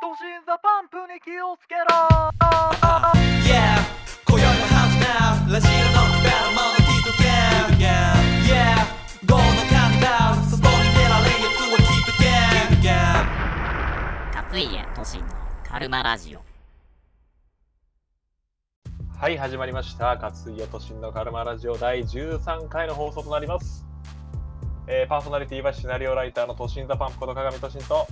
都心ザパンプに気をつけろ。Yeah 今宵も始まるラジオのくだらもの聞いとけ Yeah ゴーのカーニバル外に出られんやつは聞いとけ勝家都心のカルマラジオ。はい、始まりました。勝家都心のカルマラジオ第13回の放送となります。えーパーソナリティはシナリオライターの都心ザパンプこと鏡都心と、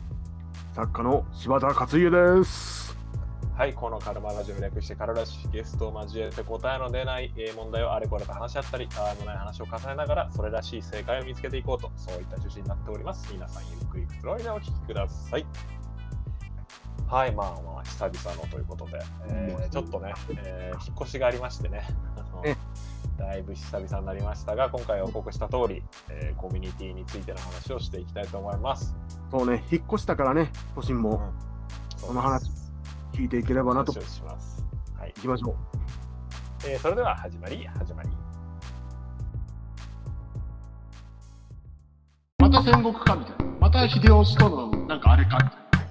作家の柴田勝家です。はい、このカルマラジオを略してカルラシゲストを交えて答えの出ない、えー問題をあれこれと話し合ったり、たわいもない話を重ねながら、それらしい正解を見つけていこうと、そういった趣旨になっております。皆さん、ゆっくりくつろいでお聞きください。はい、まあまあ、久々のということで、えーちょっとね、えー引っ越しがありましてね、だいぶ久々になりましたが、今回予告した通り、えーコミュニティについての話をしていきたいと思います。そうね、引っ越したからね、都心もそこの話聞いていければなと。します。はい行きましょう。えーそれでは始まり、始まり。また戦国かみたいな。また秀吉とのなんかあれか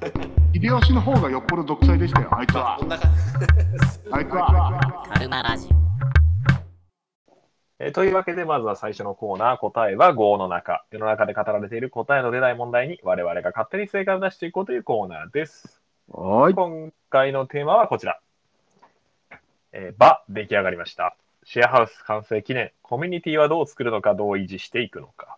みたいな。秀吉の方がよっぽど独裁でしたよ、あいつは。こんな感じあいつは。カルマラジオえーというわけで、まずは最初のコーナー、答えは5の中。世の中で語られている答えの出ない問題に我々が勝手に正解を出していこうというコーナーです。はーい。今回のテーマはこちら。えー、バ、出来上がりました。シェアハウス完成記念。コミュニティはどう作るのか、どう維持していくのか。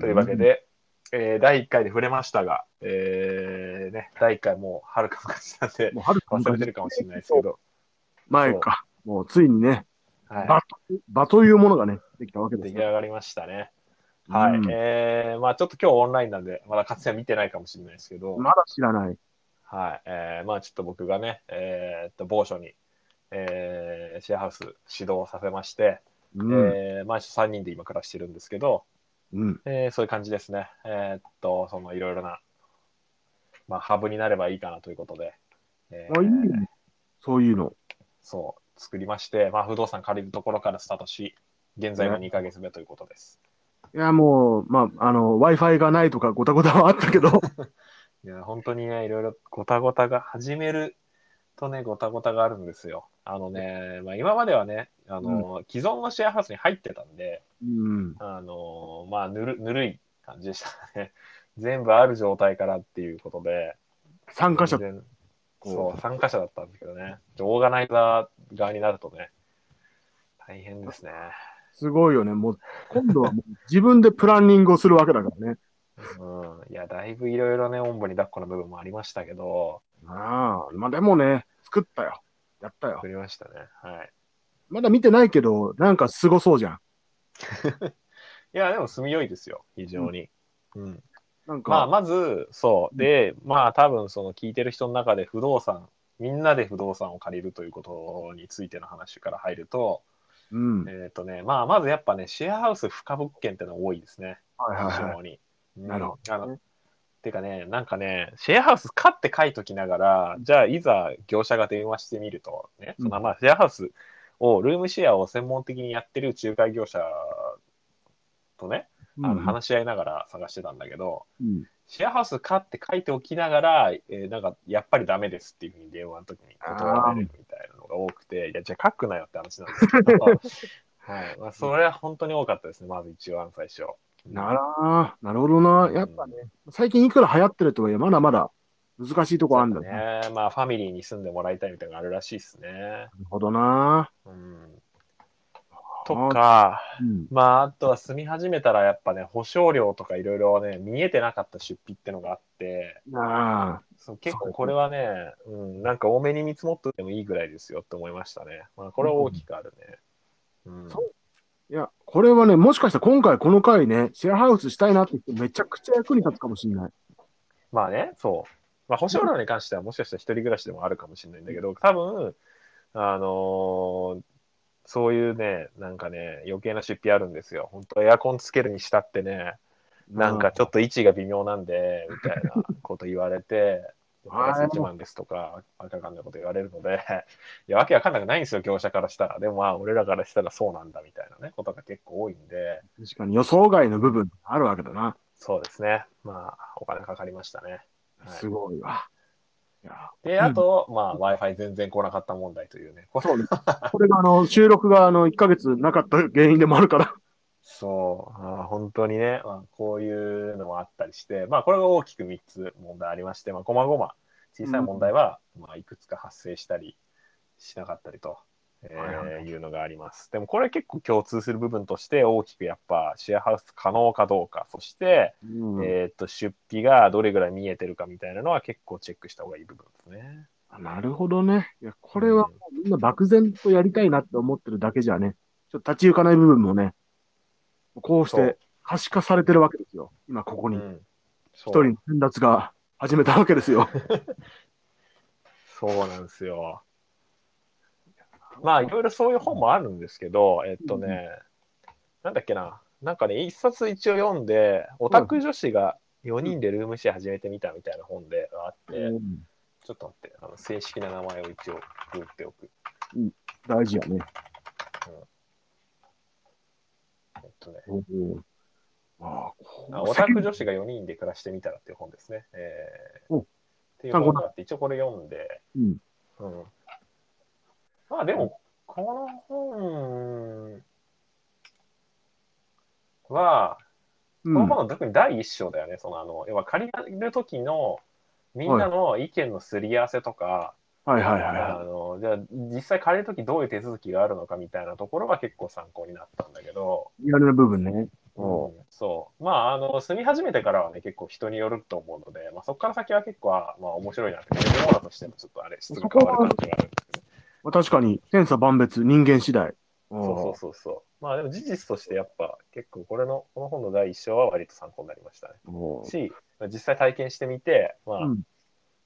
というわけで、えー第1回で触れましたが、えーね、第1回もうはるか昔なんでもう春か忘れてるかもしれないですけど、前か。もうついにね、はい、場場というものがね、できたわけですよ。出来上がりましたね。はい。うんえー、まあちょっと今日オンラインなんで、まだ活躍見てないかもしれないですけど、まだ知らない。はい。えー、まあちょっと僕がね、えーっと、某所に、えー、シェアハウス指導させまして、うん。えー、まあ3人で今暮らしてるんですけど、うん。えー、そういう感じですね。えーっと、そのいろいろな、まあハブになればいいかなということで、えーあいいね。そういうの。そう、作りまして、まあ不動産借りるところからスタートし、現在は2ヶ月目ということです。いや、もう、まあ、あの、Wi-Fi がないとかごたごたはあったけど、いや、本当にね、いろいろごたごたが、始めるとね、ごたごたがあるんですよ。あのね、まあ、今まではね、あの、既存のシェアハウスに入ってたんで、うん。あの、まあ、ぬる、ぬるい感じでしたね。全部ある状態からっていうことで、参加者、そう、参加者だったんですけどね、オーガナイザー側になるとね、大変ですね。すごいよね。もう、今度はもう自分でプランニングをするわけだからね。うん。いや、だいぶいろいろね、おんぶに抱っこの部分もありましたけど、ああ、まあでもね、作ったよ。やったよ作。りましたね。はい。まだ見てないけど、なんかすごそうじゃん。いや、でも住みよいですよ、非常に。うん。なんか、まあ、まず、そう。で、まあ、多分、その聞いてる人の中で不動産、みんなで不動産を借りるということについての話から入ると、うん。えっ、とね、まあ、まずやっぱね、シェアハウス不可物件ってのが多いですね、はいはいはい。非常に。うんなるほあのてかね、なんかね、シェアハウス買って書いときながら、じゃあ、いざ業者が電話してみると、ね、そのまあ、シェアハウスを、ルームシェアを専門的にやってる仲介業者とね、あの話し合いながら探してたんだけど、うんシェアハウス買って書いておきながら、えーなんか、やっぱりダメですっていうふうに電話の時に断られるみたいなのが多くて、いや、じゃあ書くなよって話なんですけど、はい。まあ、それは本当に多かったですね、まず一番最初。ならなるほどな。やっぱね、最近いくら流行ってるとはいえ、まだまだ難しいとこあるんだね。なね。まあ、ファミリーに住んでもらいたいみたいなのがあるらしいですね。るほどな。うん。とか、うん。まあ、あとは住み始めたらやっぱね、保証料とかいろいろね、見えてなかった出費ってのがあって、ああ、そう結構これはね、うん、なんか多めに見積もっててもいいぐらいですよって思いましたね。まあ、これは大きくあるね。うん。いや、これはね、もしかしたら今回この回ね、シェアハウスしたいなって人めちゃくちゃ役に立つかもしれない。まあね、そう。まあ、保証料に関してはもしかしたら一人暮らしでもあるかもしれないんだけど、多分、あのーそういうね、なんかね、余計な出費あるんですよ。本当エアコンつけるにしたってね、なんかちょっと位置が微妙なんで、みたいなこと言われて、プラス1万ですとか、わけわかんないこと言われるので、いや、わけわかんなくないんですよ、業者からしたら。でもまあ、俺らからしたらそうなんだみたいなね、ことが結構多いんで、確かに予想外の部分あるわけだな。そうですね。まあ、お金かかりましたね。はいすごいわ。で、あと、まあ、Wi-Fi 全然来なかった問題というね。これ。これがあの収録があの1ヶ月なかった原因でもあるから。そう、あー本当にね、まあ、こういうのもあったりして、まあ、これが大きく3つ問題ありまして、まあ、こまごま、小さい問題は、まあ、いくつか発生したりしなかったりと、えはいうのがあります。でも、これ結構共通する部分として、大きくやっぱ、シェアハウス可能かどうか、そして、うんえーっと、出費がどれぐらい見えてるかみたいなのは結構チェックした方がいい部分ですね。なるほどね。いや、これはみんな漠然とやりたいなって思ってるだけじゃね、ちょっと立ち行かない部分もね、こうして可視化されてるわけですよ。今ここにうん。一そう人の先達が始めたわけですよ。そうなんですよ。まあ、いろいろそういう本もあるんですけど、えっとね、なんだっけな、なんかね、一冊一応読んで、オタク女子が4人でルームシェア始めてみたみたいな本であって、ちょっと待って、あの正式な名前を一応打っておく。大事やね。えっとね、あオタク女子が4人で暮らしてみたらっていう本ですね。えー。お。っていう本があって、一応これ読んで、うん。うん。まあでも、この本は、うんこの本の特に第一章だよね。そのあの、要は借りる時のみんなの意見のすり合わせとか、はいはいはいあはの、じゃあ実際借りる時どういう手続きがあるのかみたいなところが結構参考になったんだけど、い。リアルな部分ね。うんおそう。まあ、あの、住み始めてからはね、結構人によると思うので、まあ、そこから先は結構、あまあ、面白いなって、メモーナとしてもちょっとあれ、質が変わる感じがある確かに、千差万別、人間次第。そうそうそうそう。まあ、でも事実としてやっぱ、結構これの、この本の第一章は割と参考になりましたね。し、実際体験してみて、まあ、うん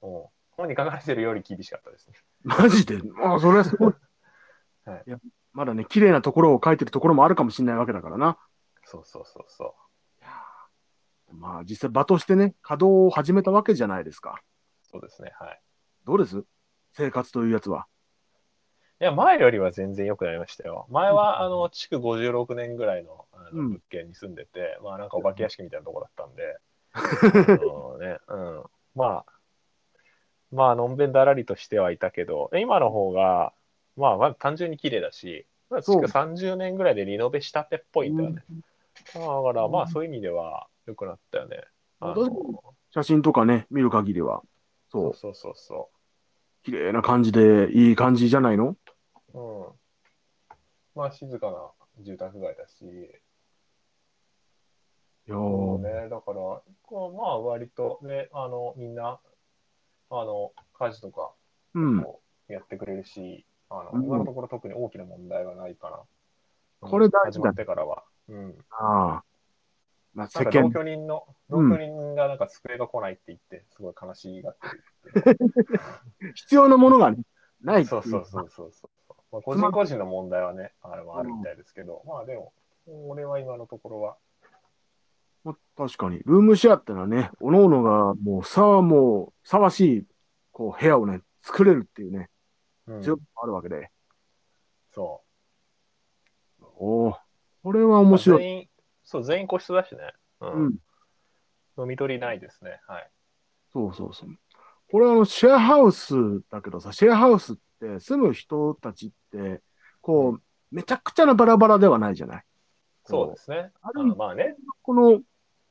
うん本に書かれてるより厳しかったですね。マジで？ああ、それはすごい。はいやまだね、綺麗なところを書いてるところもあるかもしれないわけだからな。そうそうそうそまあ、実際場としてね、稼働を始めたわけじゃないですか。う。そうですね。はい。どうです？生活というやつは。いや、前よりは全然良くなりましたよ。前は、あの、築56年ぐらいのあのうん物件に住んでて、まあ、なんかお化け屋敷みたいなとこだったんで、あ のね、うん。まあ、まあ、のんべんだらりとしてはいたけど、今の方が、まあ、まあ、単純に綺麗だし、まあ、築30年ぐらいでリノベしたてっぽいんだよね。だから、まあ、そういう意味では良くなったよね。写真とかね、見る限りは。そう、そうそうそ綺麗な感じで、いい感じじゃないの？う。うん。まあ、静かな住宅街だし、いやーそうね、だから、こうまあ割とね、あの、みんな、あの、家事とかうん。こうやってくれるし、あの、うん今のところ特に大きな問題はないかな。これ大事だ始まってからは。うん。ああ。まあ、な世間んか同、居人の、同うん居人がなんか机が来ないって言って、すごい悲しがって 必要なものがねないっていそうそうそうそうそう。まあ、個人個人の問題はね、あれもあるみたいですけど、まあでも、俺は今のところは、まあ確かに。ルームシェアってのはね、おのおのがもうさあもう、ふさわしい、こう、部屋をね、作れるっていうね、うん、強くあるわけで。そおおこれはう。面白い。全員、そう、全員個室だしね。う。うんん。飲み取りないですね。はい。そうそうそう。これはあの、シェアハウスだけどさ、シェアハウスって住む人たちって、こう、めちゃくちゃなバラバラではないじゃない？そうですね。ああるまあね、この、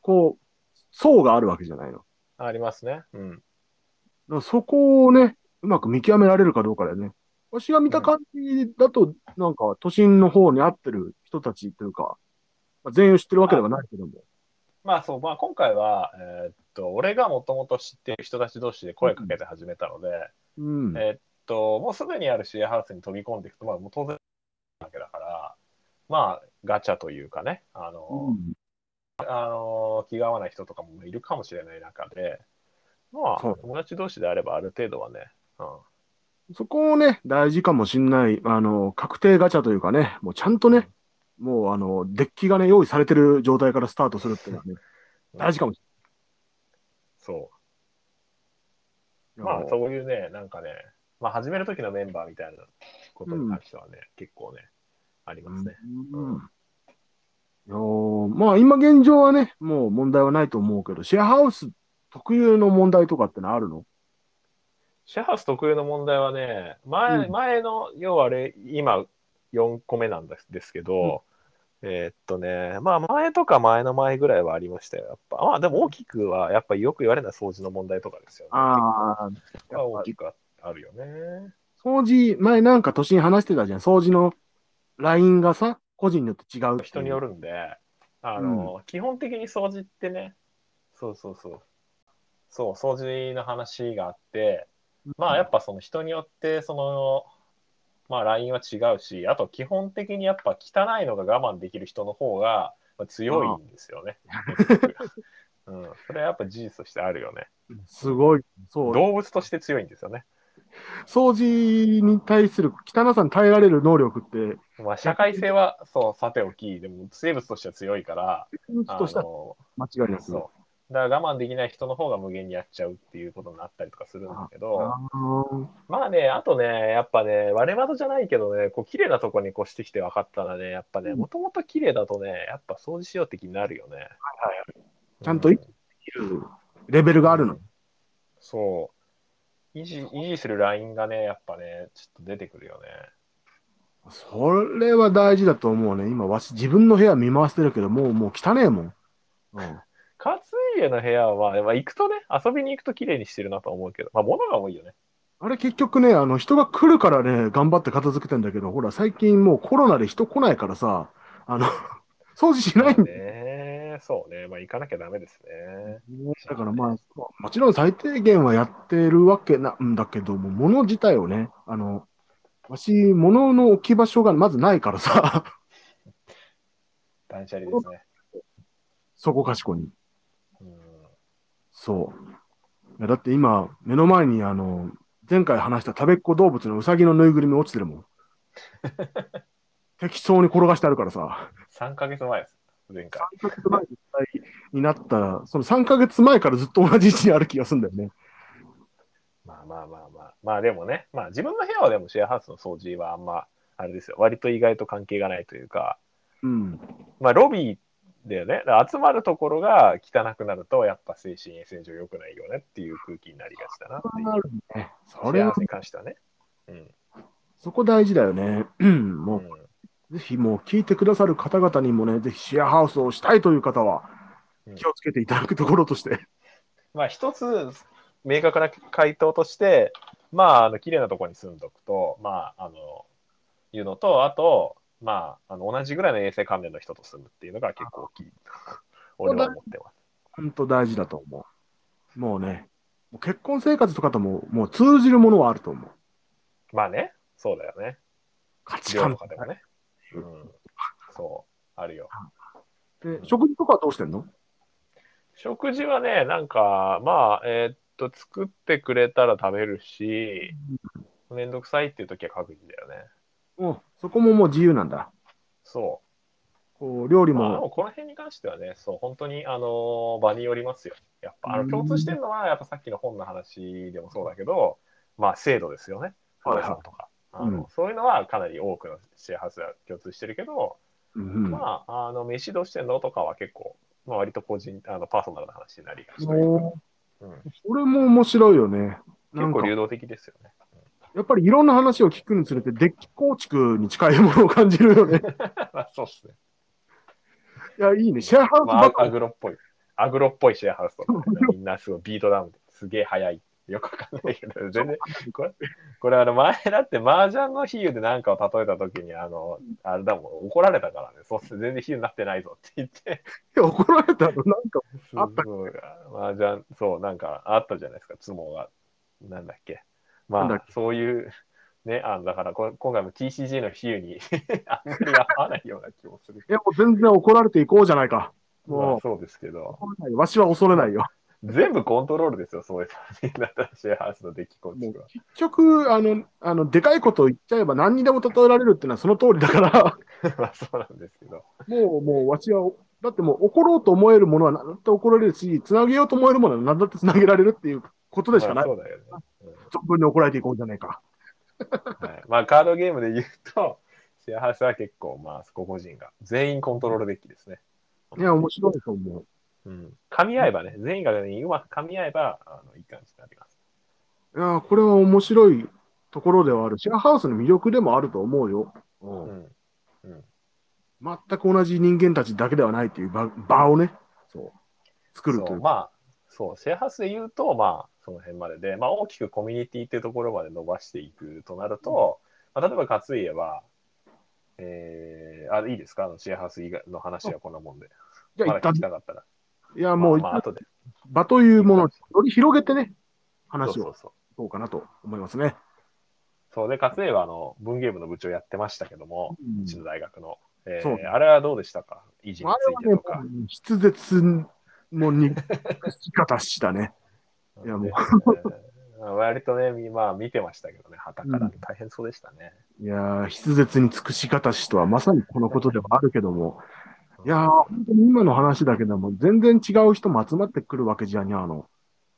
こう、層があるわけじゃないの。ありますね。うん。らそこをね、うまく見極められるかどうかだよね。私が見た感じだと、なんか都心の方に合ってる人たちというか、まあ、全員を知ってるわけではないけども。まあそう、まあ今回は、えーっと、俺がもともと知っている人たち同士で声かけて始めたので、うん。えーっと、もうすぐにあるシェアハウスに飛び込んでいくと、まあもう当然わけだから、まあガチャというかね、あの、うん。あの気が合わない人とかもいるかもしれない中で、まあそう友達同士であればある程度はね、うん、そこをね、大事かもしんない、あの、確定ガチャというかね、もうちゃんとね、もうあの、デッキがね、用意されてる状態からスタートするっていうのはね、大事かもしそう。れない。まあそういうね、なんかね、まあ始める時のメンバーみたいなことに関してはね、結構ね、ありますね。うん。いやーまあ今現状はね、もう問題はないと思うけど、シェアハウスっ特有の問題とかってのあるの？シェアハウス特有の問題はね、前、うん前の、要はあれ、今4個目なんですけど、えーっとね、まあ前とか前の前ぐらいはありましたよ、やっぱ。まあでも大きくは、やっぱりよく言われるのは掃除の問題とかですよね。ああ、大きくああるよね。掃除、前なんか都心話してたじゃん。掃除のラインがさ、個人によって違う。人によるんで、あの、基本的に掃除ってね、そうそうそう。そう、掃除の話があって、まあやっぱその人によって、その、まあラインは違うし、あと基本的にやっぱ汚いのが我慢できる人の方がまあ強いんですよね。うん、それはやっぱ事実としてあるよね。すごい。そう。動物として強いんですよね。掃除に対する汚さに耐えられる能力って、まあ社会性はそう、さておき、でも生物としては強いから、あとしたらの、間違いなく。そう。だから我慢できない人の方が無限にやっちゃうっていうことになったりとかするんだけど、あーまあね、あとね、やっぱね、割れ窓じゃないけどね、こう綺麗なとこに越してきて分かったらね、やっぱね、うんもともと綺麗だとね、やっぱ掃除しようって気になるよね。ちゃんとう生きるレベルがあるの。そう。維持、維持するラインがね、やっぱね、ちょっと出てくるよね。それは大事だと思うね。今、わし、自分の部屋見回してるけど、もう、もう汚ねえもん。うん。勝家の部屋は、まあ、まあ行くとね、遊びに行くと綺麗にしてるなと思うけど、まあ、物が多いよね。あれ結局ね、あの、人が来るからね、頑張って片付けてんだけど、ほら、最近もうコロナで人来ないからさ、あの、掃除しないんだよ。ね。そうね。まあ、行かなきゃダメですね。だからまあ、もちろん最低限はやってるわけなんだけども、物自体をね、あの、わし、物の置き場所がまずないからさ、断捨離ですね。そこかしこに。うん。そう。いやだって今、目の前にあの、前回話した食べっ子動物のウサギのぬいぐるみ落ちてるもん。適当に転がしてあるからさ。3ヶ月前です。前回。3ヶ月前になったら、その3ヶ月前からずっと同じ位置にある気がするんだよね。まあまあまあまあ。まあでもね、まあ自分の部屋はでもシェアハウスの掃除はあんま、あれですよ。割と意外と関係がないというか、うん。まあロビーだよね。集まるところが汚くなると、やっぱ精神衛生上良くないよねっていう空気になりがちだなっていう。それはシェアハウス、に関してはね。うん。そこ大事だよね。うんもうんう、ぜひもう聞いてくださる方々にもね、ぜひシェアハウスをしたいという方はうん、気をつけていただくところとして。まあ一つ明確な回答として、まあ、あの綺麗なところに住んどくと、まあ、あの、いうのと、あと、まあ、あの同じぐらいの衛生関連の人と住むっていうのが結構大きい。俺は思ってます。本当大事だと思う。もうね、もう結婚生活とかとももう通じるものはあると思う。まあね、そうだよね。価値観寮とかでもね。うん。そう、あるよ。で食事とかはどうしてんの？食事はね、なんか、まあ、えーっと、作ってくれたら食べるし、めんどくさいっていう時は各自だよね。もうそこももう自由なんだ。そう。こう料理まあ、でも、もこの辺に関してはね、そう、本当に、あのー場によりますよ。やっぱ、あうんの、共通してるのは、やっぱさっきの本の話でもそうだけど、まあ、制度ですよね。はいはい不動産とか。あうんのそういうのはかなり多くのシェアハウスが共通してるけど、うんまあ、あの、飯どうしてんのとかは結構、まあ、割と個人、あの、パーソナルな話になりがちというかもうん、うそれも面白いよね。結構流動的ですよね。やっぱりいろんな話を聞くにつれて、デッキ構築に近いものを感じるよね。まあ、そうっすね。いや、いいね。シェアハウスまあ、アグロっぽい。アグロっぽいシェアハウスとかね、みんなすごいビートダウンですげえ速い。よくわかんないけど、全然、これ、これあの前だって麻雀の比喩で何かを例えたときに、あの、あれだもん、怒られたからね、そうっす全然比喩になってないぞって言って、いや怒られたの？なんか、すあったごい、麻雀、そう、なんかあったじゃないですか、相撲が。なんだっけ。まあ、そういう、ね、あの、だからこ、今回も TCG の比喩に あんまり合わないような気もする。いや、もう全然怒られていこうじじゃないか。まもう、あそうですけど。わしは恐れないよ。全部コントロールですよ、そういう話だったらシェアハウスのデッキ構築は。結局、あの、あの、でかいことを言っちゃえば何にでも例えられるっていうのはその通りだから、まあそうなんですけど。もう、もう、わしは、だってもう怒ろうと思えるものは何だって怒られるし、つなげようと思えるものは何だってつなげられるっていうことでしかない。まあそうだよね。存分に怒られていこうじゃないか。うんはい、まあカードゲームで言うと、シェアハウスは結構、まあ個々人が全員コントロールデッキですね。いや、面白いと思う。うん。噛み合えばね、全員が全員うまく噛み合えば、あの、いい感じになります。いやーこれは面白いところではある。シェアハウスの魅力でもあると思うよ。うんうん。全く同じ人間たちだけではないっていう場場をね、そう、作るとそ、いうう。まあ、そう、シェアハウスで言うと、まあ、その辺までで、まあ、大きくコミュニティっていうところまで伸ばしていくとなると、まあ、例えば勝家は、えー、あ、いいですか？あの、シェアハウス以外の話はこんなもんで。じゃあ一旦まだ聞き、たかったら。いやもう、まあ、まあ、後で。場というものをより広げてね、話をそうかなと思いますね。そうで、勝家は、あの、文芸部の部長やってましたけども、うんうちの大学の。えーそうあれはどうでしたか？維持にあついてとか。筆舌もに、し方したね。いやもうねえー割とね、みまあ見てましたけどね、旗からうん大変そうでしたね。いやー、筆舌に尽くし方しとはまさにこのことではあるけども、いやー、本当に今の話だけども、全然違う人も集まってくるわけじゃにゃあの。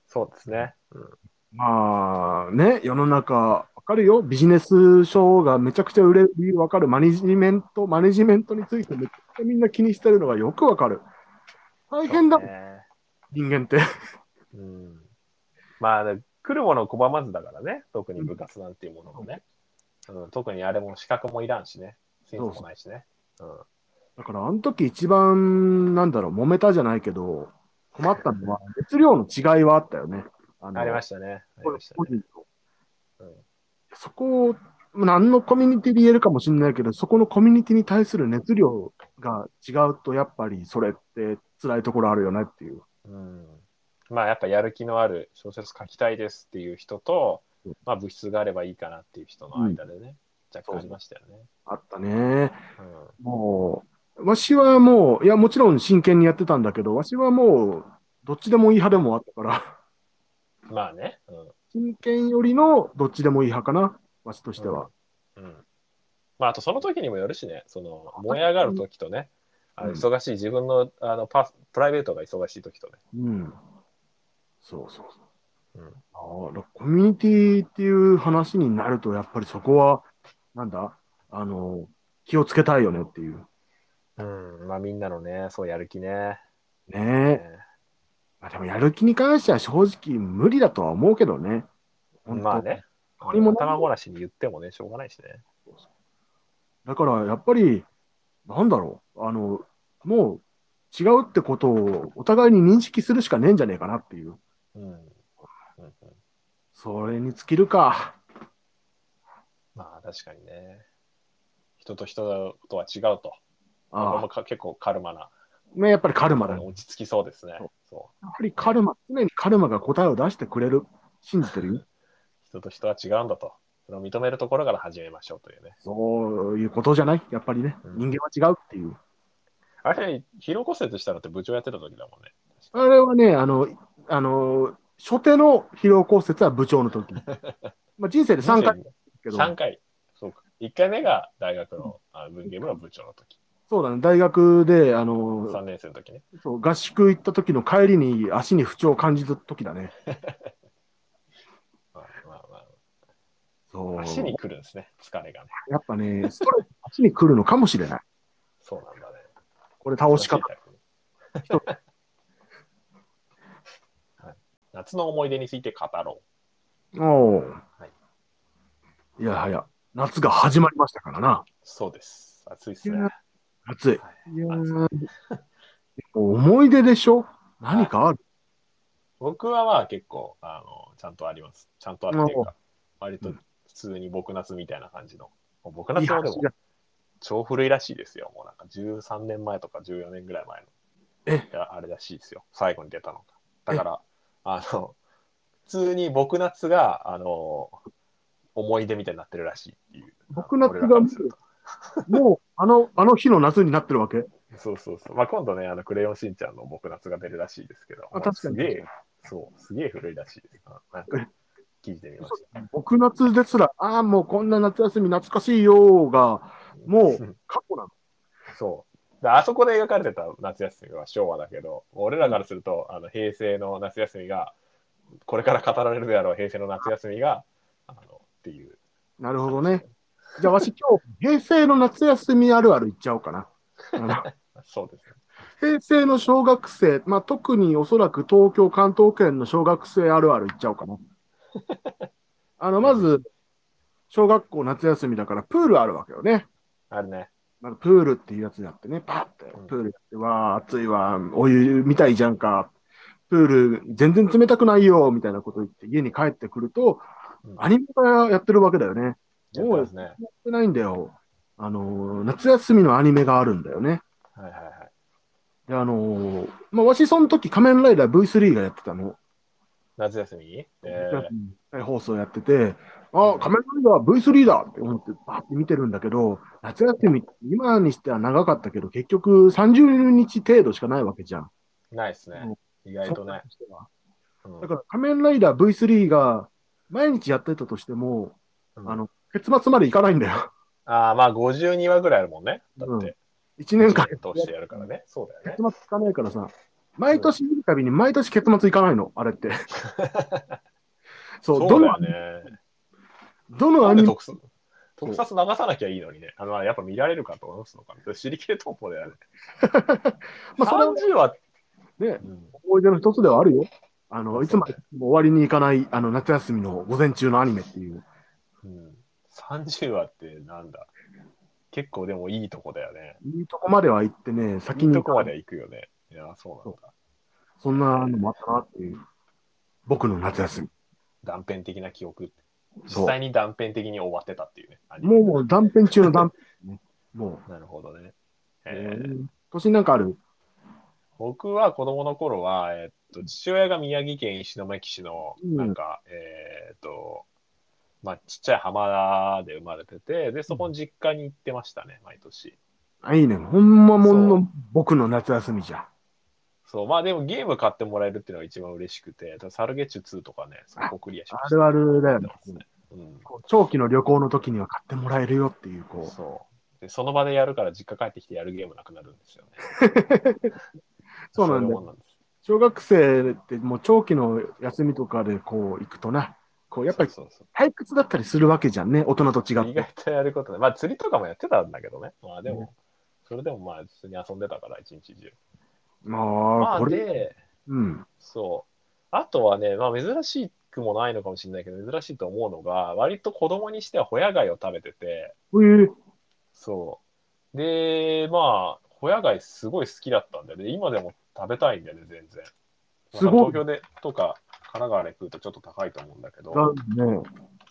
そうですね。うんまあね、世の中、わかるよ。ビジネス書がめちゃくちゃ売れる理由わかる。マネジメント、マネジメントについてめっちゃみんな気にしてるのがよくわかる。大変だ、そうね人間って。うん、まあ、来るものを拒まずだからね、特に部活なんていうものもね。うん、特にあれも資格もいらんしね、センスもないしね。うんだからあの時一番、なんだろう、揉めたじゃないけど、困ったのは、熱量の違いはあったよね。あのありましたね。ありましたね。うんそこを、何のコミュニティで言えるかもしれないけど、そこのコミュニティに対する熱量が違うと、やっぱりそれって辛いところあるよねっていう。うんまあやっぱやる気のある小説書きたいですっていう人とうん、まあ物質があればいいかなっていう人の間でね、若干ありましたよね。あったね。うんもう、わしはもう、いや、もちろん真剣にやってたんだけど、わしはもう、どっちでもいい派でもあったから、まあね。真剣よりのどっちでもいい派かな、わしとしては。うん。うん。まああとその時にもよるしね、その燃え上がる時とね、あのうん忙しい自分のあのパスプライベートが忙しい時とね。うん。そうそうそう。うんああ、だコミュニティっていう話になると、やっぱりそこは、なんだ、あの、気をつけたいよねっていう。うん。まあみんなのね、そうやる気ね。ねえ。ねまあ、でもやる気に関しては正直無理だとは思うけどね。本当まあね。これもね頭ごなしに言ってもね、しょうがないしね。だからやっぱり、なんだろう、あの、もう違うってことをお互いに認識するしかねえんじゃねえかなっていう。うん。うんうんそれに尽きるか。まあ確かにね。人と人とは違うと。ああ結構カルマな。ね、やっぱりカルマだね。落ち着きそうですねそう。そやはりカルマ、常にカルマが答えを出してくれる。信じてるよ。う。人と人は違うんだと。それを認めるところから始めましょうというね。そういうことじゃない？やっぱりね。うん人間は違うっていう。あれ、疲労骨折したのって部長やってた時だもんね。あれはね、あの、あの、初手の疲労骨折は部長の時。まあ人生で3回けど、3回。そうか。1回目が大学のあ文芸部の部長の時。そうだね、大学で、あの、3年生の時ね。そう合宿行った時の帰りに足に不調を感じた時だね。まあまあまそうあ、足に来るんですね、疲れがね。やっぱね、ストレス足に来るのかもしれない。そうなんだね。これ倒し方。はい夏の思い出について語ろおお。はいいやはや、夏が始まりましたからな。う。そうです。暑いっすね。暑い。はいいや思い出でしょ？何かある、僕はまあ結構、あの、ちゃんとあります。ちゃんとあるっていうか、割と普通に僕夏みたいな感じの。もう僕夏もでも超古いらしいですよ。もうなんか13年前とか14年ぐらい前の。え？いやあれらしいですよ。最後に出たのが。だから、あの、普通に僕夏が、あの、思い出みたいになってるらしいっていう。僕夏が俺らからするともう、あの、あの日の夏になってるわけ？そうそうそう。まあ今度ね、あの、クレヨンしんちゃんの僕夏が出るらしいですけど。あ確かにすげえ、そう、すげえ古いらしいです。あなんか、聞いてみました。僕夏ですら、ああ、もうこんな夏休み懐かしいよーが、もう過去なの。そう。であそこで描かれてた夏休みは昭和だけど、俺らからすると、あの平成の夏休みが、これから語られるであろう平成の夏休みが、あの、っていう。なるほどね。じゃあ、わし今日、平成の夏休みあるある言っちゃおうかな。そうですね。平成の小学生、まあ、特におそらく東京、関東圏の小学生あるある言っちゃおうかな。あの、まず、小学校夏休みだからプールあるわけよね。あるね。まずプールっていうやつやってね、パッてうん、プールやって、わー、暑いわ、お湯みたいじゃんか。プール全然冷たくないよ、みたいなこと言って家に帰ってくると、うんアニメがやってるわけだよね。やってますね。やってないんだよ。あのー、夏休みのアニメがあるんだよね。はいはいはい。で、あのー、まあ、わしその時仮面ライダー V3 がやってたの。夏休み？にえ再放送やってて、あ、仮面ライダー V3 だって思ってバーって見てるんだけど、夏休み今にしては長かったけど、結局30日程度しかないわけじゃん。ー、ないっすね。意外とね。うんだから仮面ライダー V3 が毎日やってたとしても、うんあの、結末までいかないんだよ。ああ、まあ52話ぐらいあるもんね。だって。1年間。通してやるからね。そうだよね結。末いかないからさ、毎年見るたびに毎年結末いかないの、あれって。そう、そうどのね。どのアニメ、特撮流さなきゃいいのにね。あの、やっぱ見られるかと思うのかな。知りきれトンポだよね。まあ、それは30話、ね、うん思い出の一つではあるよ。あの、いつまでも終わりにいかない、あの、夏休みの午前中のアニメっていう。うん、30話ってなんだ？結構でもいいとこだよね。いいとこまでは行ってね、い先にいとこまでは行くよね。いや、そうなんだ。そんなのもあったなっていう。僕の夏休み。断片的な記憶。実際に断片的に終わってたっていうね。アニメもうもう断片中の断片、ね。もなるほどね。う、えーえー年なんかある？僕は子供の頃は、えっと、父親が宮城県石巻市の、うんなんか、えっと、まあ、ちっちゃい浜で生まれてて、で、そこの実家に行ってましたね、毎年。あ、いいね。ほんまもんその僕の夏休みじゃ。そう、まあでもゲーム買ってもらえるっていうのが一番嬉しくて、サルゲッチュ2とかね、そこクリアしました。あるあるだよね。うん。こう長期の旅行の時には買ってもらえるよっていう、こう。そう。で、その場でやるから実家帰ってきてやるゲームなくなるんですよね。そうなんだ。小学生ってもう長期の休みとかでこう行くとな、こうやっぱりそうそう退屈だったりするわけじゃんね、大人と違そう意って。外とやることね。まあ釣りとかもやってたんだけどね。まあでも、ねそれでもまあ普通に遊んでたから、一日中。ままあ、あこれ、で、うん。そう。あとはね、まあ珍しくもないのかもしれないけど、珍しいと思うのが、割と子供にしてはホヤ貝を食べてて、えー、そう。で、まあ、ホヤ貝すごい好きだったんだよね。今でも食べたいんだよね、全然。すごい東京でとか神奈川で食うとちょっと高いと思うんだけど、ね、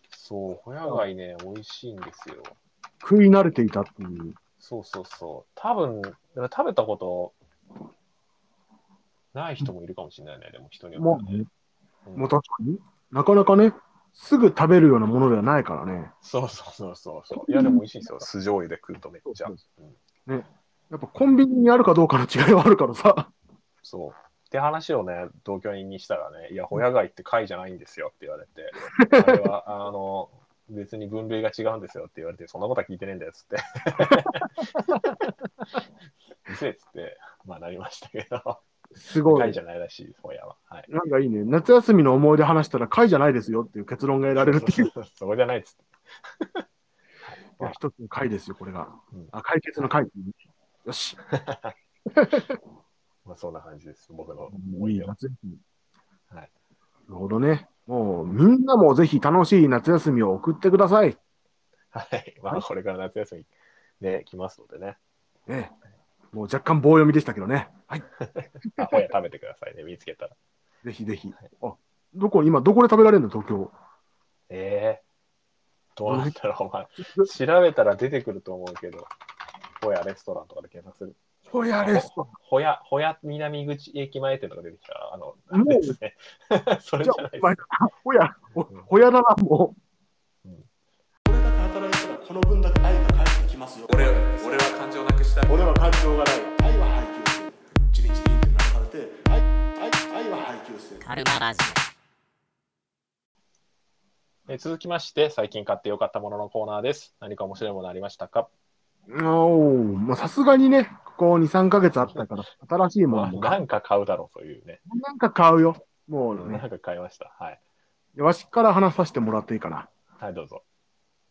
そう、ホヤ貝ね、美味しいんですよ。食い慣れていたっていう。そうそうそう。多分、食べたことない人もいるかもしれないね、でも人によってもう、はね。ね、うんもう確かに、なかなかね、すぐ食べるようなものではないからね。そうそうそうそうそう。いや、でも美味しいんですよ。酢醤油で食うとめっちゃ。そううんやっぱコンビニにあるかどうかの違いはあるからさ。そう。って話をね、同居人にしたらね、いや、ホヤ貝って貝じゃないんですよって言われて、あれは、あの、別に分類が違うんですよって言われて、そんなことは聞いてねえんだよっつって。うせえっつって、まあなりましたけど、すごい貝じ。ゃないらしいです、ホヤは。はい。なんかいいね。夏休みの思い出話したら貝じゃないですよっていう結論が得られるっていう。そこじゃないっつって。いや一つの貝ですよ、これがうん。あ、解決の貝。よし。まあそんな感じです、僕のいい思い出は。夏休み。はい。なるほどね。もう、みんなもぜひ楽しい夏休みを送ってください。はい。まあこれから夏休みね、来ますのでね。ええ。もう若干棒読みでしたけどね。はい。あホヤ食べてくださいね、見つけたら。ぜひぜひ。あ、どこ、今どこで食べられるの？東京。ええどうなんだろう、お前。調べたら出てくると思うけど、ホヤレストランとかで検索する。ホヤレスト。ホヤ、ホヤ南口駅前店とか出てきた。ら、あの、もう。ですね。それじゃあじゃない、です。ホヤ、ほホヤだな、もう。これだけ働いたらこの分だけ愛が返ってきますよ。俺俺は感情なくしたい。俺は感情がない。愛は配給する。チリチリって鳴らされて愛愛愛は配給する。カルマラジえ続きまして、最近買ってよかったもののコーナーです。何か面白いものありましたか、おーまあさすがにね、ここ2、3ヶ月あったから、新しいもまあ、のもなんか買うだろうというね。なんか買うよ。もうね、なんか買いました。はい。わしから話させてもらっていいかな。はい、どうぞ。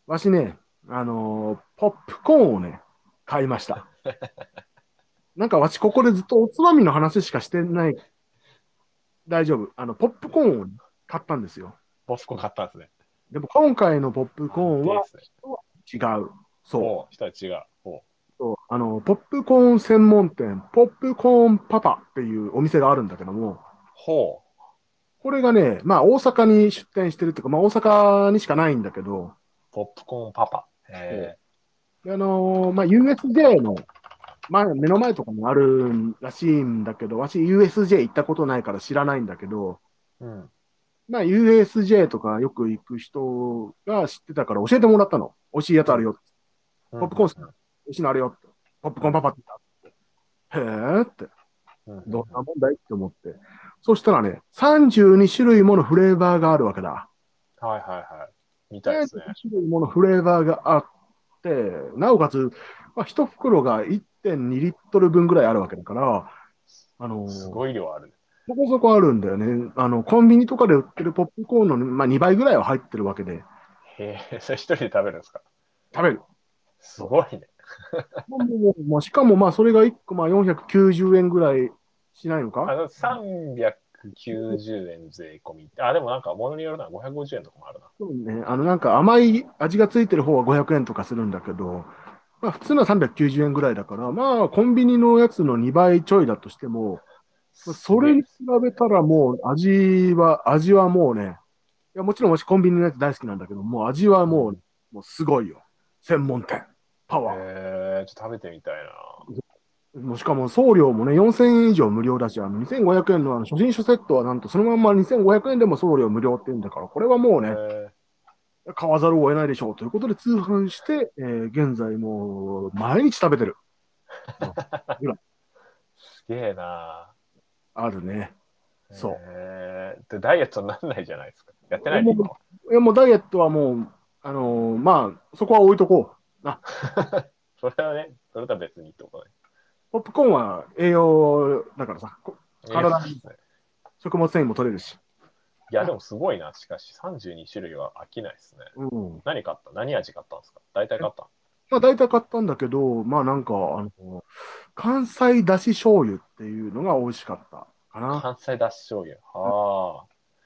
わしね、あのーポップコーンをね、買いました。なんかわしここでずっとおつまみの話しかしてない。大丈夫。あの、ポップコーンを買ったんですよ。ポップコーン買ったんですね。でも今回のポップコーンはいいですね。違う。そう。おう、したら違う。あの、ポップコーン専門店、ポップコーンパパっていうお店があるんだけども、ほこれがね、まあ大阪に出店してるっていうか、まあ大阪にしかないんだけど、う、ポップコーンパパ。へであのーまあ USJ の前、目の前とかにあるらしいんだけど、わし USJ 行ったことないから知らないんだけど、え。うん。まあ USJ とかよく行く人が知ってたから教えてもらったの。美味しいやつあるよ。ポポップコーン美味しいのあるよって。ポップコーンパパって言った。へーって。うんどんなもんだいって思って。そしたらね、32種類ものフレーバーがあるわけだ。はいはいはい。みたいですね。32種類ものフレーバーがあって、なおかつ、まあ、1袋が1.2リットル分ぐらいあるわけだから、あのーすごい量ある。そこそこあるんだよね。あの、コンビニとかで売ってるポップコーンの、まあ、2倍ぐらいは入ってるわけで、へえ、それ一人で食べるんですか？食べる。すごいね。もうもうもうしかも、まあ、それが1個、まあ、490円ぐらいしないのあかの390円税込み。あ、でもなんか物によるな、550円とかもあるな。そうね。あの、なんか甘い味がついてる方は500円とかするんだけど、まあ、普通のは390円ぐらいだから、まあ、コンビニのやつの2倍ちょいだとしても、まあそれに比べたらもう味は、味はもうね、いやもちろん私コンビニのやつ大好きなんだけど、もう味はもう、もうすごいよ。専門店。パワー。へえ、ちょっと食べてみたいな。もうしかも送料もね、4000円以上無料だし、あの2500円のあの初心者セットはなんとそのまんま2500円でも送料無料って言うんだから、これはもうね、へ買わざるを得ないでしょうということで通販して、えー現在もう毎日食べてる。ーすげえな。あるね。そうへーで、ダイエットにならないじゃないですか。やってないのもいやもうダイエットはもう、あのーまあ、そこは置いとこう。それはね、それとは別にってことね。ポップコーンは栄養だからさ、こ体に食物繊維も取れるし。いや、でもすごいな。しかし、32種類は飽きないですね。うん。何買った？何味買ったんですか？大体買ったまあ大体買ったんだけど、まあなんか、あの、関西だし醤油っていうのが美味しかったかな。関西だし醤油？はあ。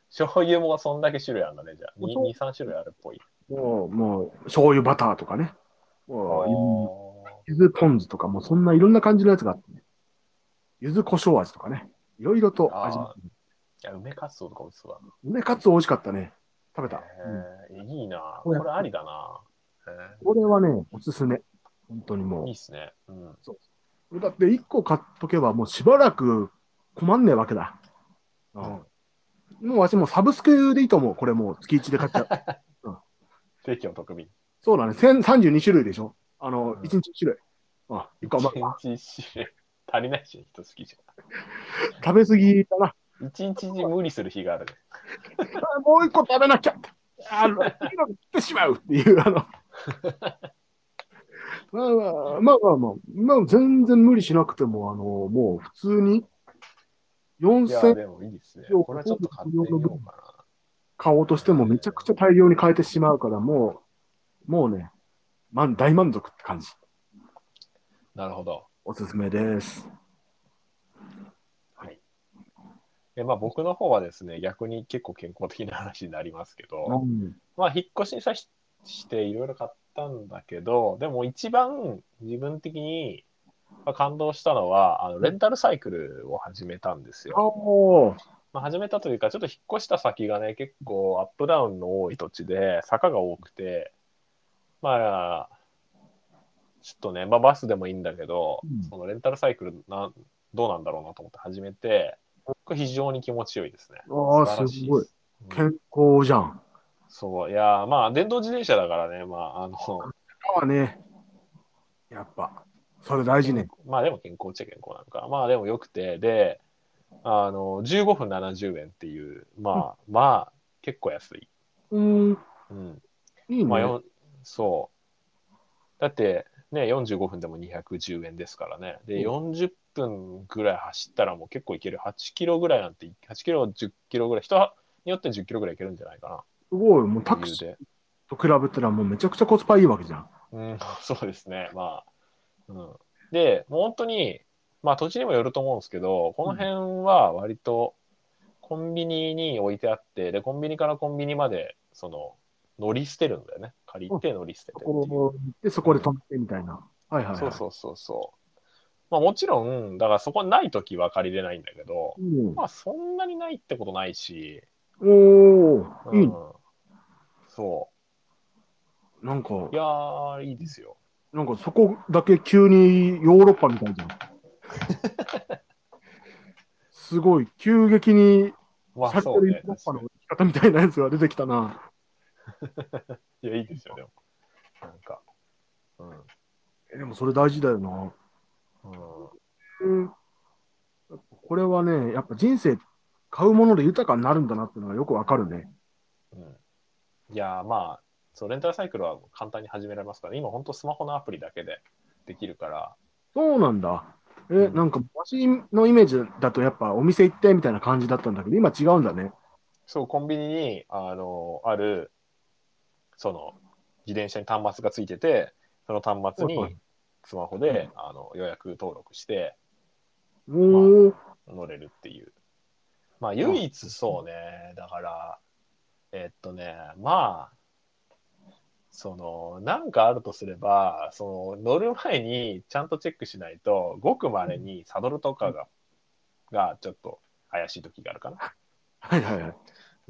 醤油もそんだけ種類あるんだね、じゃあ。2、2 3種類あるっぽい。もう、もう、醤油バターとかね。ゆずポン酢とかもそんないろんな感じのやつがあってね。ゆず胡椒味とかね。いろいろと味いや、梅かつおとか美味しそうだな。梅かつお美味しかったね。食べた。うんへえいいな。これこれありだな。へこれはね、おすすめ。本当にもえいいっすね。うん。う。だって1個買っとけばもうしばらく困んねえわけだ。うん。もう私もうサブスクでいいと思う。これもう月1で買っちゃう。定期お得便。そうだね。1000 32種類でしょあの、うん1日1種類。あ、一個まあ一日一種類。足りないし、人好きじ食べ過ぎだな。ゃん。一日中無理する日があるね。あもう一個食べなきゃあの、次の切ってしまうっていう、あの。まあまあまあまあまあ、まあ、全然無理しなくても、あの、もう普通にいや、4000でもいいですね。これはちょっと買ってみようか買おうとしてもめちゃくちゃ大量に買えてしまうから、もう、もうね、ま、大満足って感じ。な。なるほど。おすすめです。はい。でまあ、僕の方はですね、逆に結構健康的な話になりますけど、うん。まあ、引っ越しにさししていろいろ買ったんだけど、でも一番自分的にまあ感動したのは、あのレンタルサイクルを始めたんですよ。まあ、始めたというか、ちょっと引っ越した先がね、結構アップダウンの多い土地で、坂が多くて、まあ、ちょっとね、まあ、バスでもいいんだけど、うんそのレンタルサイクルな、どうなんだろうなと思って始めて、これ非常に気持ちよいですね。あー素晴らしすごい健康じゃん。そう、いやー、まあ、電動自転車だからね、まあ、あの、あね。やっぱ、それ大事ね。まあでも健康っちゃ健康なのか。まあでもよくて、で、あの、15分70円っていう、まあ、まあ、結構安い。うん。うん。いいね。まあ、そう。だって、ね、45分でも210円ですからね。で、40分ぐらい走ったらもう結構いける。8キロぐらいなんて、8キロ、10キロぐらい、人によって10キロぐらいいけるんじゃないかな。すごい。もうタクシー。と比べたらもうめちゃくちゃコスパいいわけじゃん。うん、そうですね。まあ。うん、で、もう本当に、まあ土地にもよると思うんですけど、この辺は割とコンビニに置いてあって、で、コンビニからコンビニまで、その、乗り捨てるんだよね。借りて乗り捨ててそっていう。こに行って、そこで止めてみたいな。はいはい、はい。そうそうそうそう。まあもちろん、だからそこにないときは借りれないんだけど、うん。まあそんなにないってことないし、おー、いいうんね。そなんか、う。いやー、いいですよ。なんかそこだけ急にヨーロッパみたいじゃん。すごい、急激にまあ先そうねほどヨーロ。ッパの生き方みたいなやつが出てきたな。いや、いいですよ、でも。なんか。うん。えでもそれ大事だよな。うんうんこれはね、やっぱ人生買うもので豊かになるんだなっていうのがよくわかるね。うんいやーまあ、そう、レンタルサイクルは簡単に始められますから、今本当スマホのアプリだけでできるから、そうなんだ。え、うんなんか、私のイメージだとやっぱお店行ってみたいな感じだったんだけど、今違うんだね。そう、コンビニに、あの、ある、その、自転車に端末がついてて、その端末にスマホで、あの予約登録しておー、乗れるっていう。まあ、唯一そうね、だから、えっとね、まあ、その、なんかあるとすれば、その、乗る前にちゃんとチェックしないと、ごく稀にサドルとかが、がちょっと怪しい時があるかな。はいはいはい。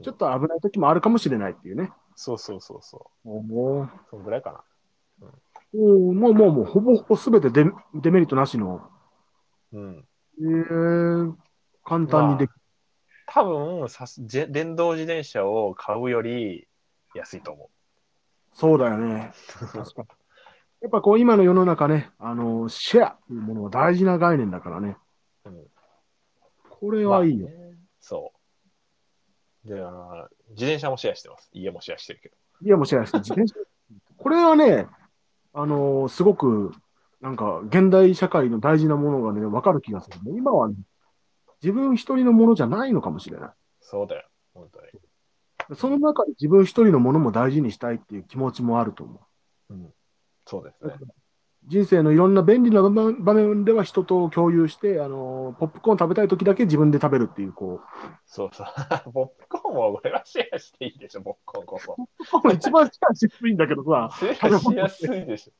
ちょっと危ない時もあるかもしれないっていうね。そうそうそうそおーう。そんぐらいかな。おーもうもうもうほぼほぼすべてデデメリットなしの、うん。えー、簡単にできる。多分さ電動自転車を買うより安いと思そうだよね。確かに。やっぱこう今の世の中ね、あの、シェアっていうものは大事な概念だからね。う。うん、これはいいよ。まあねそう。で、自転車もシェアしてます。家もシェアしてるけど。いや、もうシェアして、自転車。これはね、あのすごく、なんか、現代社会の大事なものがね、わかる気がする。今はね、自分一人のものじゃないのかもしれない。そうだよ。本当に。その中で自分一人のものも大事にしたいっていう気持ちもあると思う。うん。そうですね。人生のいろんな便利な場面では人と共有して、あのポップコーン食べたい時だけ自分で食べるっていう、こう、そうそう。ポップコーンも俺はシェアしていいでしょ、ポップコーンこそ。ポップコーン一番シェアしやすいんだけどさ、シェアしやすいでしょ。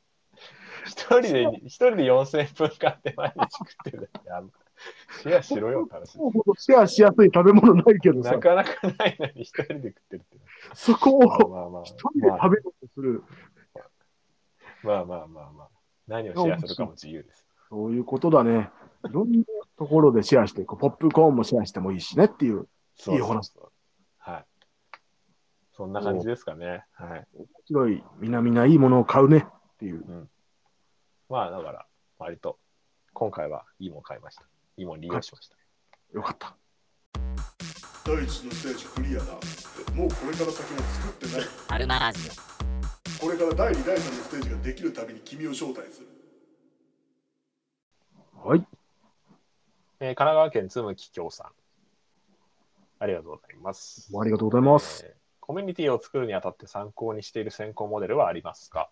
一人で、一人で4000円分買って毎日食ってるだシェアしろよシェアしやすい食べ物ないけどさな、かなかないのに一人で食ってるって。そこまあを。一人で食べようとする、まあまあまあまあ。何をシェアするかも自由です。そういうことだね。いろんなところでシェアして、こうポップコーンもシェアしてもいいしねっていう、そういいお話はい。そんな感じですかね。はい。面白い、みなみないいものを買うねっていう。まあだから、割と、今回はいいもん買いました。いいもん利用しました。よかった。第一のステージクリアだもうこれから先は作ってないアルマラジこれから第2第3のステージができるたびに君を招待するはい。えー神奈川県つむききょうさん。ありがとうございます。ありがとうございます。えーコミュニティを作るにあたって参考にしている先行モデルはありますか？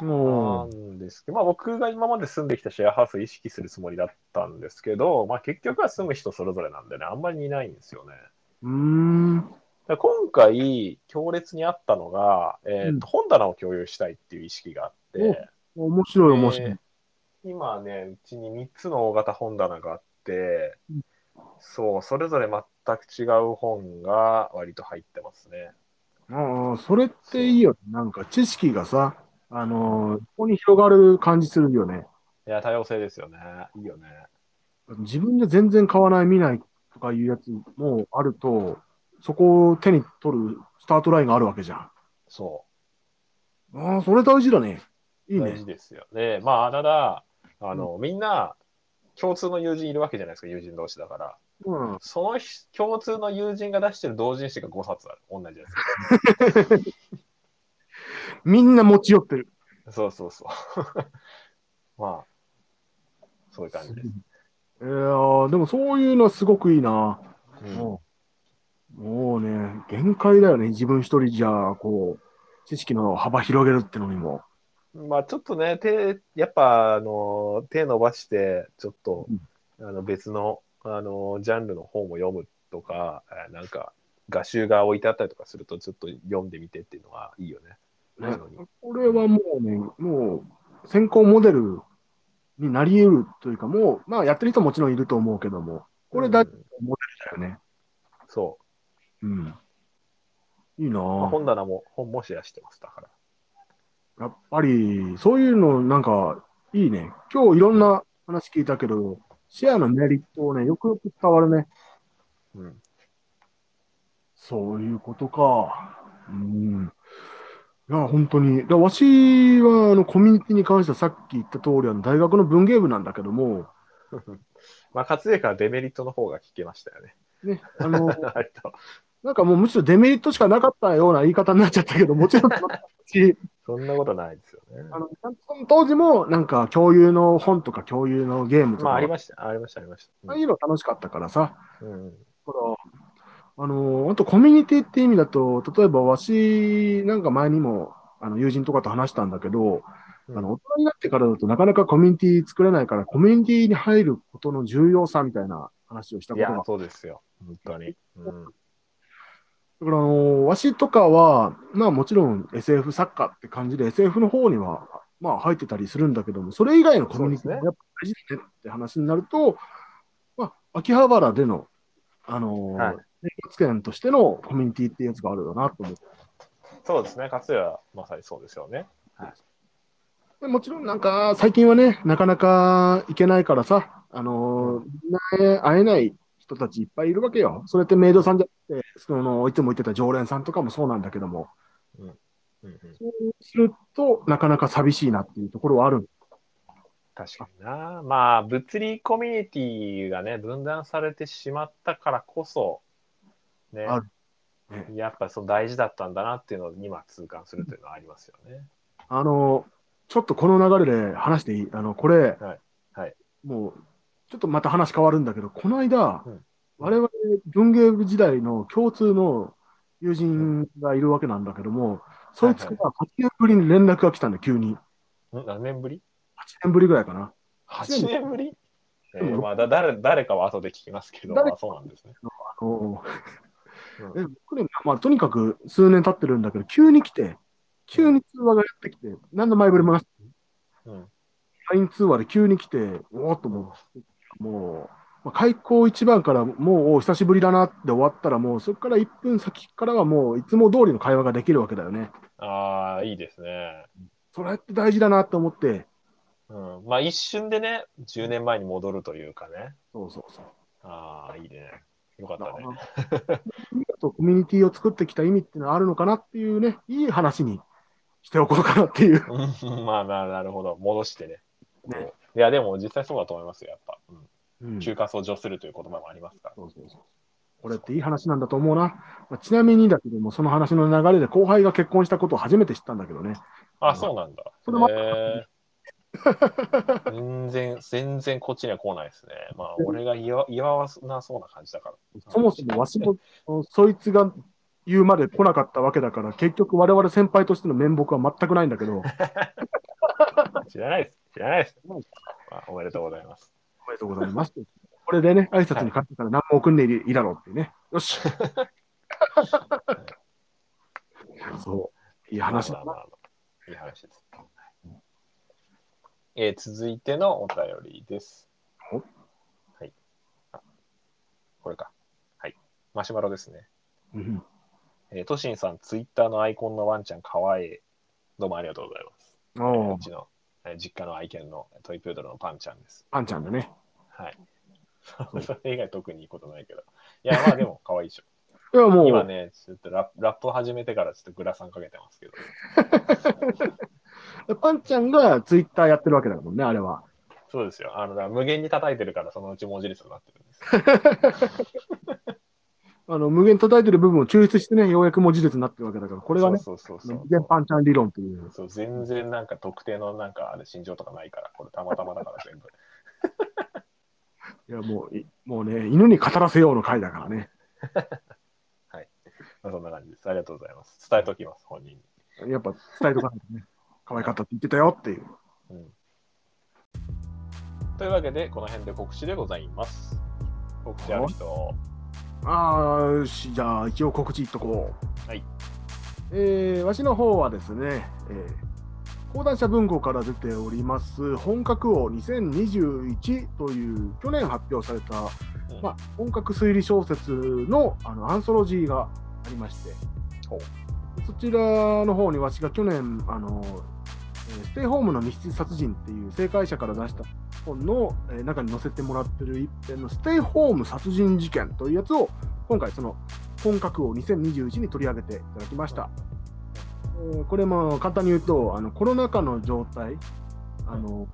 なもんですけど、まあ僕が今まで住んできたシェアハウスを意識するつもりだったんですけど、まあ結局は住む人それぞれなんでね、あんまりいないんですよね。う、うーん。今回、強烈にあったのが、えーと本棚を共有したいっていう意識があって、面白い、面白い。で今ね、うちに3つの大型本棚があって、そう、それぞれ全く違う本が割と入ってますね。ああ、それっていいよね。なんか知識がさ、あのーここに広がる感じするよね。いや、多様性ですよね。いいよね。自分で全然買わない、見ないとかいうやつもあると、そこを手に取るスタートラインがあるわけじゃん。そああ、それ大事だね。いいう。ね大。事ですよ。で、まあ、ただ、あの、みんな、共通の友人いるわけじゃないですか、友人同士だから。うん。そのひ共通の友人が出してる同人誌が5冊ある。同じやつ。みんな持ち寄ってる。そうそうそう。まあ、そういう感じです。いやーでもそういうのはすごくいいな。うんもうもうね、限界だよね。自分一人じゃ、こう、知識の幅広げるってのにも。まあちょっとね、手、やっぱ、あの、手伸ばして、ちょっと、あの別の、あの、ジャンルの本を読むとか、えーなんか、画集が置いてあったりとかすると、ちょっと読んでみてっていうのはいいよね。ねこれはもうね、もう先行モデルになり得るというか、もう、まあやってる人ももちろんいると思うけども、これだモデルだよね。そうん。いいなう。まあぁ。本棚も、本もシェアしてます、だから。やっぱり、そういうのなんかいいね。今日いろんな話聞いたけど、シェアのメリットをね、よくよく伝わるね。うん。そういうことか。うん。いや、本当に。だわしは、あの、コミュニティに関してはさっき言った通り、あの、大学の文芸部なんだけども、まあ、活躍はデメリットの方が聞けましたよね。ね、あの、なんかもうむしろデメリットしかなかったような言い方になっちゃったけど、もちろんそんなことないですよね。あの、当時もなんか共有の本とか共有のゲームとか、まあ、ありました、ありました、ありました。ああいうの楽しかったからさ、うんうんだからあの、あとコミュニティって意味だと、例えばわし、なんか前にも、あの、友人とかと話したんだけど、うんあの、大人になってからだとなかなかコミュニティ作れないから、コミュニティに入ることの重要さみたいな話をしたいことがや、そうですよ。本当に。うん。だから、あの、わしとかは、まあもちろん SF 作家って感じで SF の方には、まあ入ってたりするんだけども、それ以外のコミュニティがやっぱ大事だねって話になると、まあ、秋葉原での、あの、はい生活圏としてのコミュニティっていうやつがあるよなと思って。そうですね。勝也はまさにそうですよね。でもちろんなんか、最近はね、なかなか行けないからさ、あの、みんな会えない人たちいっぱいいるわけよ。それってメイドさんじゃなくて、その、いつも言ってた常連さんとかもそうなんだけども、うんうん、そうすると、なかなか寂しいなっていうところはある。確かにな。まあ、物理コミュニティがね、分断されてしまったからこそ、ねあるね、やっぱその大事だったんだなっていうのを今痛感するというのはありますよね。あの、ちょっとこの流れで話していい？あの、これ、はいはいもう、ちょっとまた話変わるんだけど、この間、うん。我々文芸部時代の共通の友人がいるわけなんだけども、そいつから8年ぶりに連絡が来たんだ、急に。ん？何年ぶり？8年ぶりぐらいかな。?8 年ぶり？えーまあ、だ誰誰かは後で聞きますけど、誰まあ、そうなんですね。あのうん。え僕ね、まあ、とにかく数年経ってるんだけど、急に来て、急に通話がやってきて、何の前触れもなくて、うん、LINE 通話で急に来て、おおっともう、もう、まあ、開口一番からもうお久しぶりだなって終わったら、もうそこから1分先からはもういつも通りの会話ができるわけだよね。ああ、いいですね。それって大事だなと思って、うん、まあ、一瞬でね、10年前に戻るというかね。そうそうそう。ああ、いいね。よかったね。と コミュニティを作ってきた意味っていうのはあるのかなっていうね、いい話にしておこうかなっていう。うんまあな、なるほど。戻してね。ねいや、でも実際そうだと思いますよ、やっぱ。うんうん休暇を除するという言葉もありますから。そうそうそう。これっていい話なんだと思うな。まあ、ちなみにだけども、その話の流れで後輩が結婚したことを初めて知ったんだけどね。あ、そうなんだ。それもへー全然、全然こっちには来ないですね。まあ、俺が言わ言わなそうな感じだから。そもそもわしも、そいつが言うまで来なかったわけだから、結局我々先輩としての面目は全くないんだけど、知らないです。知らないです。まあ、おめでとうございます。おめでとうございます。これでね、挨拶に勝ってから何も送んねえいいだろうってね。よし。そう。いい話だな。いい話です。えー続いてのお便りです。お？はい。あこれか。はい。マシュマロですね。うんえー、トシンさん、ツイッターのアイコンのワンちゃん、かわいい。どうもありがとうございます。えーおーうちの、えー実家の愛犬のトイプードルのパンちゃんです。パンちゃんだね。はい。それ以外特にいいことないけど。いや、まあでも、可愛いでしょ。いや、もう、今ね、ちょっとラップラップを始めてからちょっとグラサンかけてますけど。パンちゃんがツイッターやってるわけだもんね、あれは。そうですよ。あの、無限に叩いてるから、そのうち文字列になってるんです。あの、無限叩いてる部分を抽出してね、ようやく文字列になってるわけだから、これがね、そうそうそう無限パンちゃん理論という。そう。全然なんか特定のなんかあれ心情とかないから、これたまたまだから全部。いや、もうい、もうね、犬に語らせようの回だからね。まあ、そんな感じです。ありがとうございます。伝えておきます、本人に。やっぱ伝えとかないとね。可愛かったって言ってたよっていう。うん。というわけで、この辺で告知でございます。告知ある人。ああ、よし、じゃあ一応告知いっとこう。はい。えー、わしの方はですね、えー、講談社文庫から出ております、本格王2021という去年発表された、うんまあ、本格推理小説のあのアンソロジーがありましてほう、そちらの方にわしが去年、あのえーステイホームの密室殺人っていう正解者から出した本の、えー中に載せてもらってる一編のステイホーム殺人事件というやつを今回その本格を2021に取り上げていただきました。えーこれも簡単に言うとあのコロナ禍の状態あの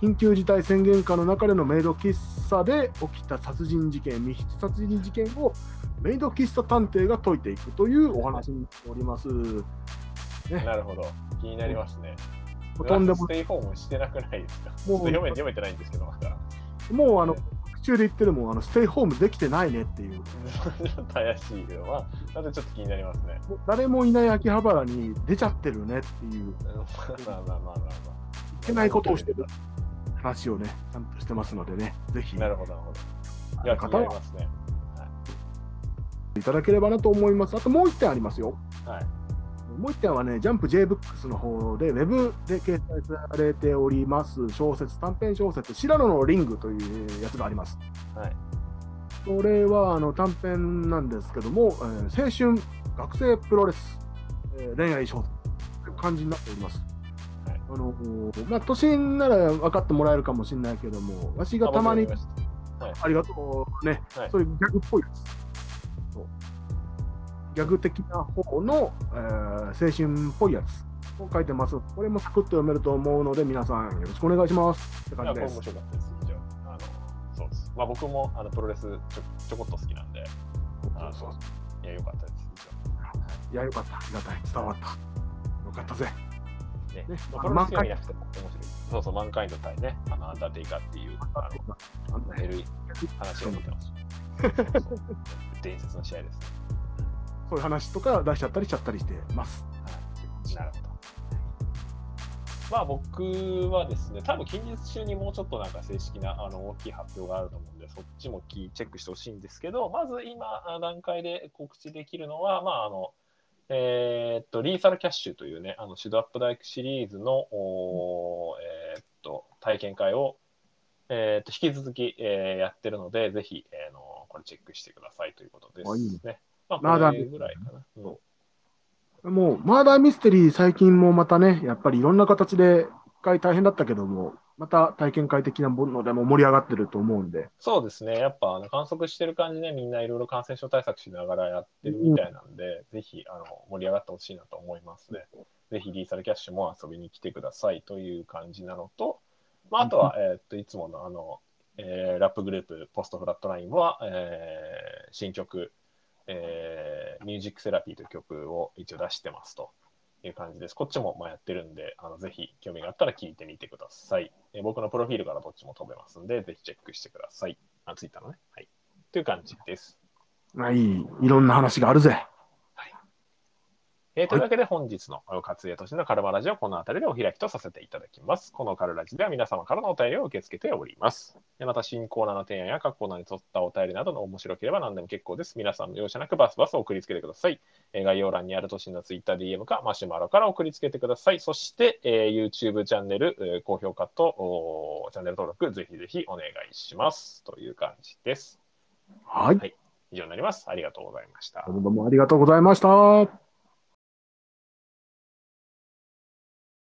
緊急事態宣言下の中でのメイド喫茶で起きた殺人事件密室殺人事件をメイド喫茶探偵が解いていくというお話になっております。なるほど。気になりますね。とんでもステイホームしてなくないですか？もう読め読めてないんですけど、まだ。もうあの途中で言ってるもんあのステイホームできてないねっていう。怪しいけど、まあ、なんでちょっと気になりますね。誰もいない秋葉原に出ちゃってるねっていう、いまあまあまあまあまけないことをしてる話をね、ちゃんとしてますのでね、ぜひあ。なるほど、なるほど。いや、気になりますね。いただければなと思います。あともう一点ありますよ。はい。もう一点はね、ジャンプ J-BOOKS の方で、ウェブで掲載されております小説、短編小説、白野のリングというやつがあります。はい。これはあの短編なんですけども、えー青春学生プロレス、えー恋愛小説という感じになっております。はいあのまあ、都心なら分かってもらえるかもしれないけども、わしがたまにあ僕読みましありがとうね、はいそういうギャグっぽいやつ。ギャグ的な方の、えー青春っぽいやつを書いてます。これもサクッと読めると思うので、皆さんよろしくお願いします。って感じです。面白かったです。あの、そうです。まあ僕もあのプロレスちょちょこっと好きなんで、あそうそういや、よかったです、非いや、よかった。ありがたい。伝わった。よかったぜ。ねねまあ、プロレス読みなくても面白い。そうそう、マンカインド対ね、あのアンダーテイカーっていう、あの、ルイ話を見てます。伝説の試合ですね。そういう話とか出しちゃったりしちゃったりしてます。なるほど。まあ僕はですね、多分近日中にもうちょっとなんか正式なあの大きい発表があると思うんで、そっちもキーチェックしてほしいんですけど、まず今あ段階で告知できるのは、まああの、えーっと、リーサルキャッシュというね、あのシュドアップダイクシリーズの、おーえーっと、体験会を、えーっと、引き続き、えーやってるので、ぜひ、えーの、これチェックしてくださいということですね。まあ、まだこれぐらいかな。う。んもう、マーダーミステリー最近もまたね、やっぱりいろんな形で、一回大変だったけども、また体験会的なものでも盛り上がってると思うんで、そうですね、やっぱあの観測してる感じで、みんないろいろ感染症対策しながらやってるみたいなんで、ぜひあの盛り上がってほしいなと思いますね。ぜひリーサルキャッシュも遊びに来てくださいという感じなのと、まあ、あとは、えーっといつものあの、えーラップグループ、ポストフラットラインは、えー新曲、えーミュージックセラピーという曲を一応出してますという感じです。こっちもまあやってるんで、あのぜひ興味があったら聞いてみてください。えー僕のプロフィールからどっちも飛べますんで、ぜひチェックしてください。あ、ツイッターのね。はい。という感じです。まあいい、いろんな話があるぜ。えーというわけで本日の勝家都市のカルマラジオこの辺りでお開きとさせていただきます。このカルラジでは皆様からのお便りを受け付けております。でまた新コーナーの提案や各コーナーに沿ったお便りなどの面白ければ何でも結構です。皆さんも容赦なくバスバス送りつけてください。えー概要欄にある都市のツイッター DM かマシュマロから送りつけてください。そして、えー YouTube チャンネル、えー高評価とチャンネル登録ぜひぜひお願いします。という感じです。はい。以上になります。ありがとうございましたどうもありがとうございました。